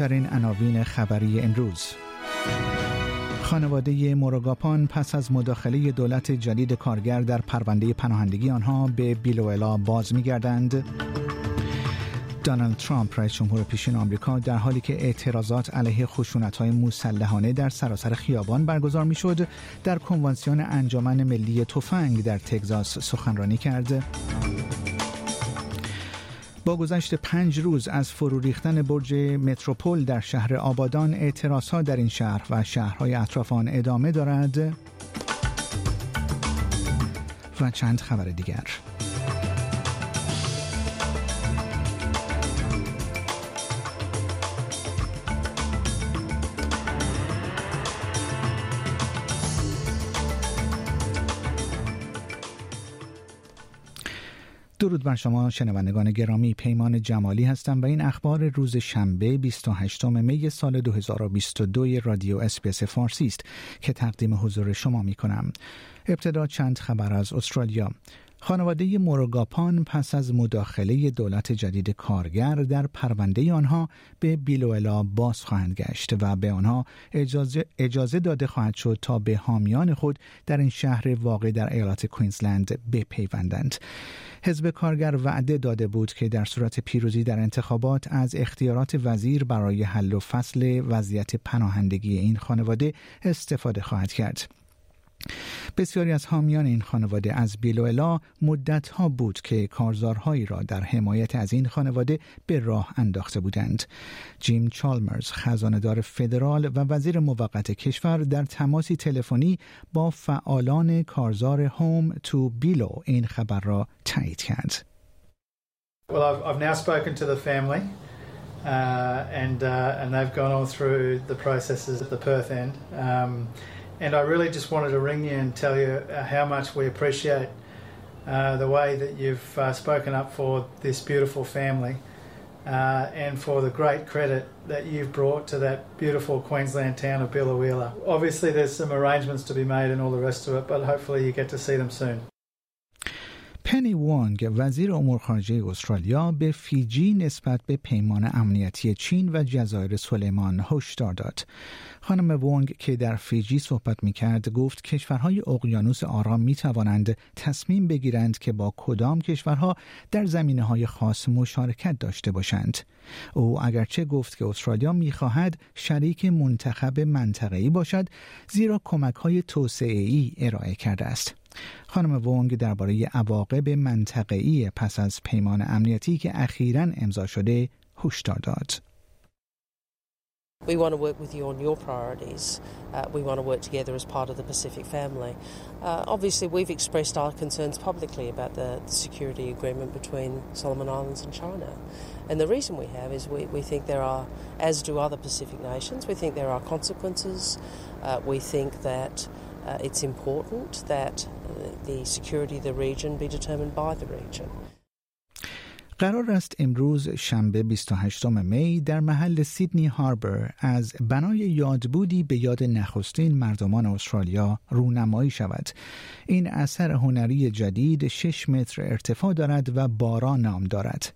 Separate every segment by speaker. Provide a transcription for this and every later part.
Speaker 1: مهمترین عناوین خبری امروز. خانواده موروگاپان پس از مداخله دولت جدید کارگر در پرونده پناهندگی آنها به بیلوئلا باز میگردند. دونالد ترامپ رئیس جمهور پیشین آمریکا در حالی که اعتراضات علیه های مسلحانه در سراسر خیابان برگزار می‌شد در کنوانسیون انجمن ملی تفنگ در تگزاس سخنرانی کرد. با گذشت پنج روز از فرو ریختن برج متروپول در شهر آبادان اعتراضها در این شهر و شهرهای اطراف آن ادامه دارد. و چند خبر دیگر. درود بر شما شنوندگان گرامی پیمان جمالی هستم و این اخبار روز شنبه 28 می سال 2022 رادیو اسپیس فارسی است که تقدیم حضور شما می کنم. ابتدا چند خبر از استرالیا خانواده موروگاپان پس از مداخله دولت جدید کارگر در پرونده آنها به بیلوئلا باز خواهند گشت و به آنها اجازه, اجازه داده خواهد شد تا به حامیان خود در این شهر واقع در ایالت کوینزلند بپیوندند. حزب کارگر وعده داده بود که در صورت پیروزی در انتخابات از اختیارات وزیر برای حل و فصل وضعیت پناهندگی این خانواده استفاده خواهد کرد. بسیاری از حامیان این خانواده از بیلوئلا مدت ها بود که کارزارهایی را در حمایت از این خانواده به راه انداخته بودند. جیم چالمرز خزاندار فدرال و وزیر موقت کشور در تماسی تلفنی با فعالان کارزار هوم تو بیلو این خبر را تایید کرد.
Speaker 2: Well, I've, I've now spoken to the family. Uh, and uh, and they've gone all through the processes at the Perth end. Um, And I really just wanted to ring you and tell you uh, how much we appreciate uh, the way that you've uh, spoken up for this beautiful family uh, and for the great credit that you've brought to that beautiful Queensland town of Biloela. Obviously, there's some arrangements to be made and all the rest of it, but hopefully, you get to see them soon.
Speaker 1: پنی وانگ وزیر امور خارجه استرالیا به فیجی نسبت به پیمان امنیتی چین و جزایر سلیمان هشدار داد. خانم وانگ که در فیجی صحبت می کرد گفت کشورهای اقیانوس آرام می توانند تصمیم بگیرند که با کدام کشورها در زمینه های خاص مشارکت داشته باشند. او اگرچه گفت که استرالیا می خواهد شریک منتخب منطقه‌ای باشد زیرا کمک های توسعه ای ارائه کرده است. خانم وونگ درباره عواقب منطقه‌ای پس از پیمان امنیتی که اخیرا امضا شده هشدار داد.
Speaker 3: We want to work with you on your priorities. Uh, we want to work together as part of the Pacific family. Uh, obviously, we've expressed our concerns publicly about the, the, security agreement between Solomon Islands and China. And the reason we have is we, we think there are, as do other Pacific nations, we think there are consequences. Uh, we think that uh, it's important that uh, the security of the region be determined by the region.
Speaker 1: قرار است امروز شنبه 28 می در محل سیدنی هاربر از بنای یادبودی به یاد نخستین مردمان استرالیا رونمایی شود. این اثر هنری جدید 6 متر ارتفاع دارد و باران نام دارد.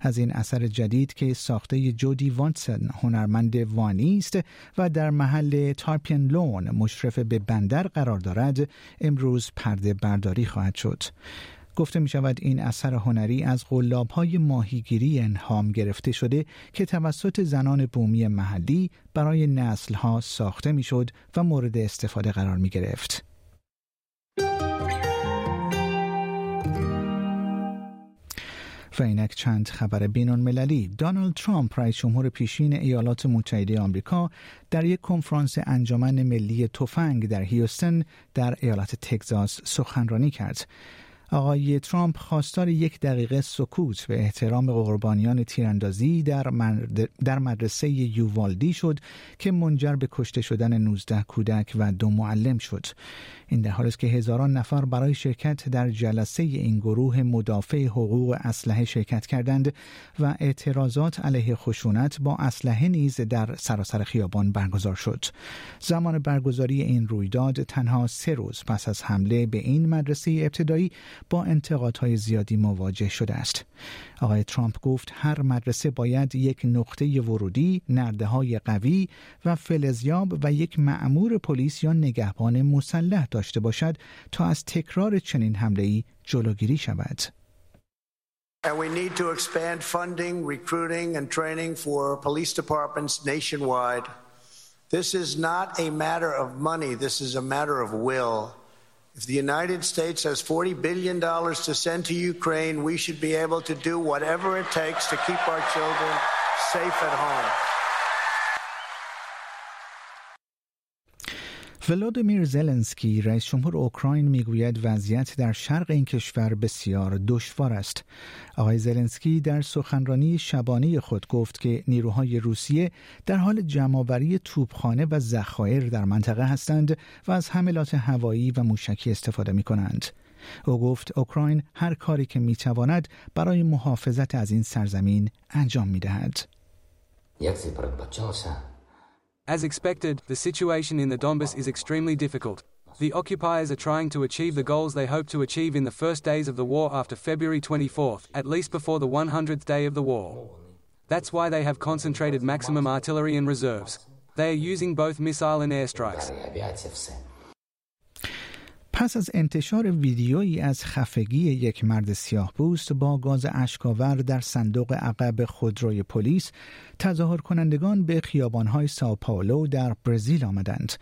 Speaker 1: از این اثر جدید که ساخته جودی وانسن هنرمند وانی است و در محل تارپین لون مشرف به بندر قرار دارد امروز پرده برداری خواهد شد گفته می شود این اثر هنری از غلاب های ماهیگیری انهام گرفته شده که توسط زنان بومی محلی برای نسل ها ساخته می شد و مورد استفاده قرار می گرفت. و اینک چند خبر بینون مللی دانالد ترامپ رئیس جمهور پیشین ایالات متحده آمریکا در یک کنفرانس انجمن ملی تفنگ در هیوستن در ایالت تگزاس سخنرانی کرد آقای ترامپ خواستار یک دقیقه سکوت به احترام قربانیان تیراندازی در, در مدرسه یووالدی شد که منجر به کشته شدن 19 کودک و دو معلم شد. این در حالی است که هزاران نفر برای شرکت در جلسه این گروه مدافع حقوق اسلحه شرکت کردند و اعتراضات علیه خشونت با اسلحه نیز در سراسر خیابان برگزار شد. زمان برگزاری این رویداد تنها سه روز پس از حمله به این مدرسه ابتدایی با انتقادهای زیادی مواجه شده است. آقای ترامپ گفت هر مدرسه باید یک نقطه ورودی، نرده های قوی و فلزیاب و یک معمور پلیس یا نگهبان مسلح داشته باشد تا از تکرار چنین حمله ای جلوگیری شود.
Speaker 4: And we need to expand funding, recruiting, and training for police departments nationwide. This is not a matter of money, this is a matter of will. If the United States has $40 billion to send to Ukraine, we should be able to do whatever it takes to keep our children safe at home.
Speaker 1: ولادیمیر زلنسکی رئیس جمهور اوکراین می‌گوید وضعیت در شرق این کشور بسیار دشوار است. آقای زلنسکی در سخنرانی شبانه خود گفت که نیروهای روسیه در حال جمعآوری توپخانه و ذخایر در منطقه هستند و از حملات هوایی و موشکی استفاده می کنند. او گفت اوکراین هر کاری که می تواند برای محافظت از این سرزمین انجام می دهد.
Speaker 5: As expected, the situation in the Donbass is extremely difficult. The occupiers are trying to achieve the goals they hope to achieve in the first days of the war after February 24th, at least before the 100th day of the war. That's why they have concentrated maximum artillery and reserves. They are using both missile and airstrikes.
Speaker 1: پس از انتشار ویدیویی از خفگی یک مرد سیاه پوست با گاز اشکاور در صندوق عقب خودروی پلیس تظاهر کنندگان به خیابانهای ساو در برزیل آمدند.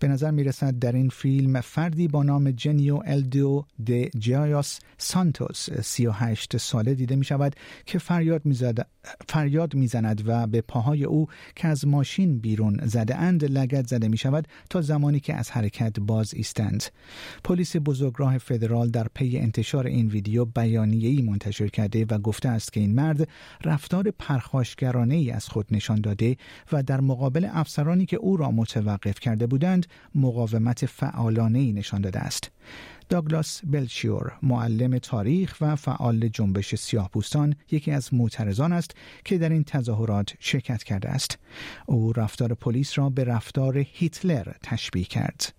Speaker 1: به نظر می رسد در این فیلم فردی با نام جنیو الدو د جایاس سانتوس 38 ساله دیده می شود که فریاد می, فریاد می زند و به پاهای او که از ماشین بیرون زده اند لگت زده می شود تا زمانی که از حرکت باز ایستند. پلیس بزرگراه فدرال در پی انتشار این ویدیو بیانیه‌ای منتشر کرده و گفته است که این مرد رفتار پرخاشگرانه ای از خود نشان داده و در مقابل افسرانی که او را متوقف کرده بودند مقاومت فعالانه ای نشان داده است. داگلاس بلچیور معلم تاریخ و فعال جنبش سیاه پوستان یکی از معترضان است که در این تظاهرات شرکت کرده است. او رفتار پلیس را به رفتار هیتلر تشبیه کرد.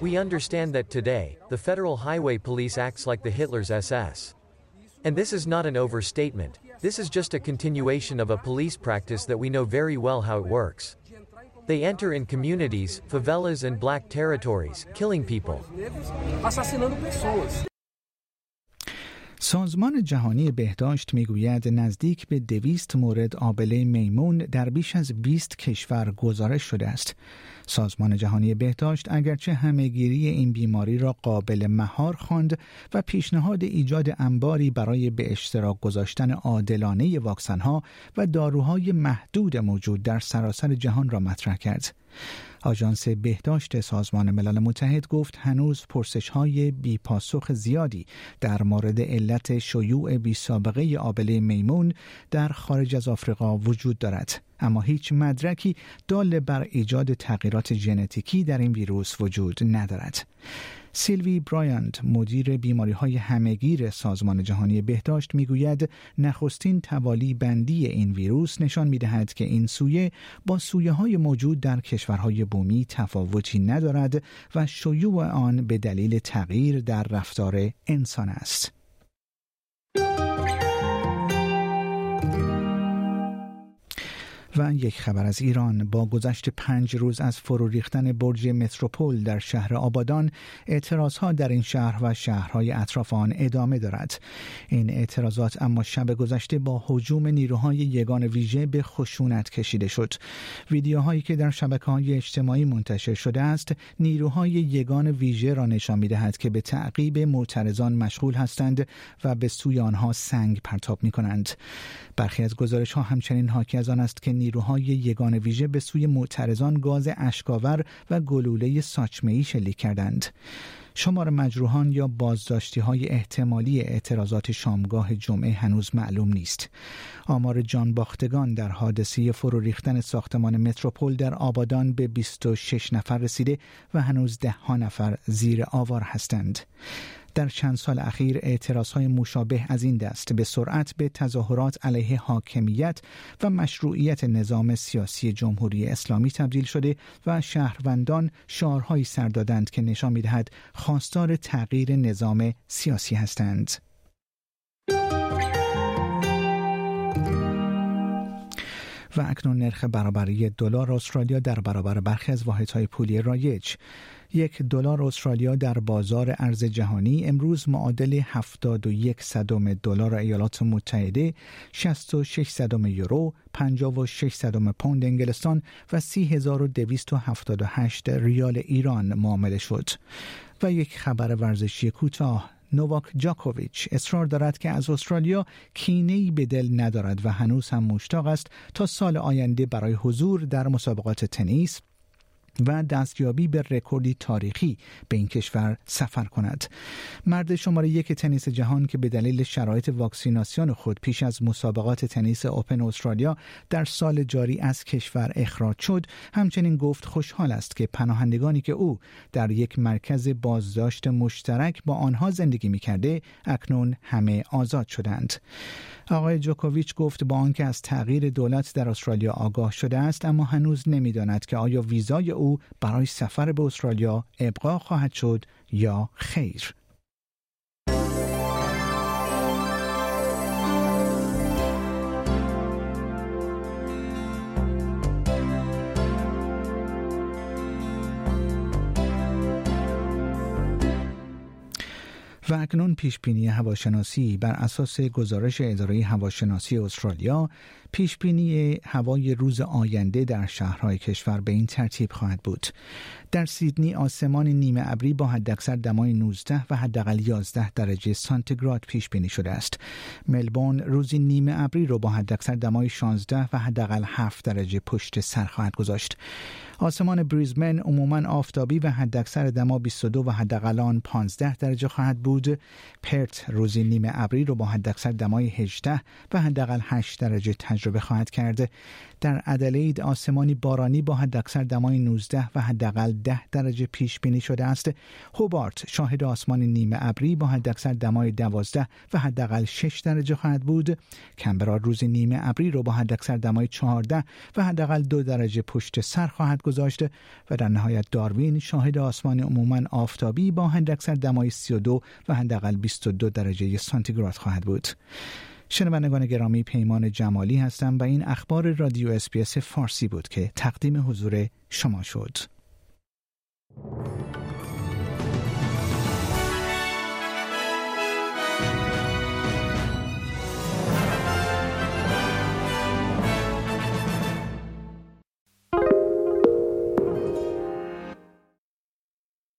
Speaker 6: We understand that today, the Federal Highway Police acts like the Hitler's SS. And this is not an overstatement, this is just a continuation of a police practice that we know very well how it works. They enter in communities, favelas and black territories, killing people.
Speaker 1: سازمان جهانی بهداشت می‌گوید نزدیک به دویست مورد آبله میمون در بیش از 20 کشور گزارش شده است. سازمان جهانی بهداشت اگرچه همهگیری این بیماری را قابل مهار خواند و پیشنهاد ایجاد انباری برای به اشتراک گذاشتن عادلانه واکسنها و داروهای محدود موجود در سراسر جهان را مطرح کرد. آژانس بهداشت سازمان ملل متحد گفت هنوز پرسش های بی پاسخ زیادی در مورد علت شیوع بی سابقه آبله میمون در خارج از آفریقا وجود دارد. اما هیچ مدرکی دال بر ایجاد تغییرات ژنتیکی در این ویروس وجود ندارد. سیلوی برایاند مدیر بیماری های همگیر سازمان جهانی بهداشت می‌گوید نخستین توالی بندی این ویروس نشان می‌دهد که این سویه با سویه های موجود در کشورهای بومی تفاوتی ندارد و شیوع آن به دلیل تغییر در رفتار انسان است. و یک خبر از ایران. با گذشت پنج روز از فرو ریختن برج متروپول در شهر آبادان اعتراض ها در این شهر و شهرهای اطراف آن ادامه دارد. این اعتراضات اما شب گذشته با هجوم نیروهای یگان ویژه به خشونت کشیده شد. ویدیوهایی که در شبکه های اجتماعی منتشر شده است نیروهای یگان ویژه را نشان می دهد که به تعقیب معترضان مشغول هستند و به سوی آنها سنگ پرتاب می کنند برخی از گزارش ها همچنین حاکی از آن است که نیروهای یگان ویژه به سوی معترضان گاز اشکاور و گلوله ساچمه شلیک کردند. شمار مجروحان یا بازداشتی های احتمالی اعتراضات شامگاه جمعه هنوز معلوم نیست. آمار جان باختگان در حادثه فرو ریختن ساختمان متروپول در آبادان به 26 نفر رسیده و هنوز ده ها نفر زیر آوار هستند. در چند سال اخیر اعتراض های مشابه از این دست به سرعت به تظاهرات علیه حاکمیت و مشروعیت نظام سیاسی جمهوری اسلامی تبدیل شده و شهروندان شعارهایی سر دادند که نشان می‌دهد خواستار تغییر نظام سیاسی هستند. و اکنون نرخ برابری دلار استرالیا در برابر برخی از واحدهای پولی رایج. یک دلار استرالیا در بازار ارز جهانی امروز معادل 71 صدم دلار ایالات متحده 66 صدم یورو 56 صدم پوند انگلستان و 3278 ریال ایران معامله شد. و یک خبر ورزشی کوتاه نوواک جاکوویچ اصرار دارد که از استرالیا کینه‌ای به دل ندارد و هنوز هم مشتاق است تا سال آینده برای حضور در مسابقات تنیس و دستیابی به رکوردی تاریخی به این کشور سفر کند. مرد شماره یک تنیس جهان که به دلیل شرایط واکسیناسیون خود پیش از مسابقات تنیس اوپن استرالیا در سال جاری از کشور اخراج شد همچنین گفت خوشحال است که پناهندگانی که او در یک مرکز بازداشت مشترک با آنها زندگی می کرده اکنون همه آزاد شدند. آقای جوکوویچ گفت با آنکه از تغییر دولت در استرالیا آگاه شده است اما هنوز نمی‌داند که آیا ویزای او برای سفر به استرالیا ابقا خواهد شد یا خیر. و اکنون پیش هواشناسی بر اساس گزارش اداره هواشناسی استرالیا پیش بینی هوای روز آینده در شهرهای کشور به این ترتیب خواهد بود. در سیدنی آسمان نیمه ابری با حداکثر دمای 19 و حداقل 11 درجه سانتیگراد پیش بینی شده است. ملبورن روزی نیمه ابری را با حداکثر دمای 16 و حداقل 7 درجه پشت سر خواهد گذاشت. آسمان بریزمن عموما آفتابی و حداکثر دما 22 و حداقل آن 15 درجه خواهد بود. پرت روزی نیمه ابری رو با حداکثر دمای 18 و حداقل 8 درجه تجربه خواهد کرد. در ادلید آسمانی بارانی با حداکثر دمای 19 و حداقل 10 درجه پیش بینی شده است. هوبارت شاهد آسمان نیمه ابری با حداکثر دمای 12 و حداقل 6 درجه خواهد بود. کمبرا روز نیمه ابری رو با حداکثر دمای 14 و حداقل 2 درجه پشت سر خواهد گذاشته و در نهایت داروین شاهد آسمان عموما آفتابی با حداکثر دمای 32 و حداقل 22 درجه سانتیگراد خواهد بود. شنوندگان گرامی پیمان جمالی هستم و این اخبار رادیو اسپیس فارسی بود که تقدیم حضور شما شد.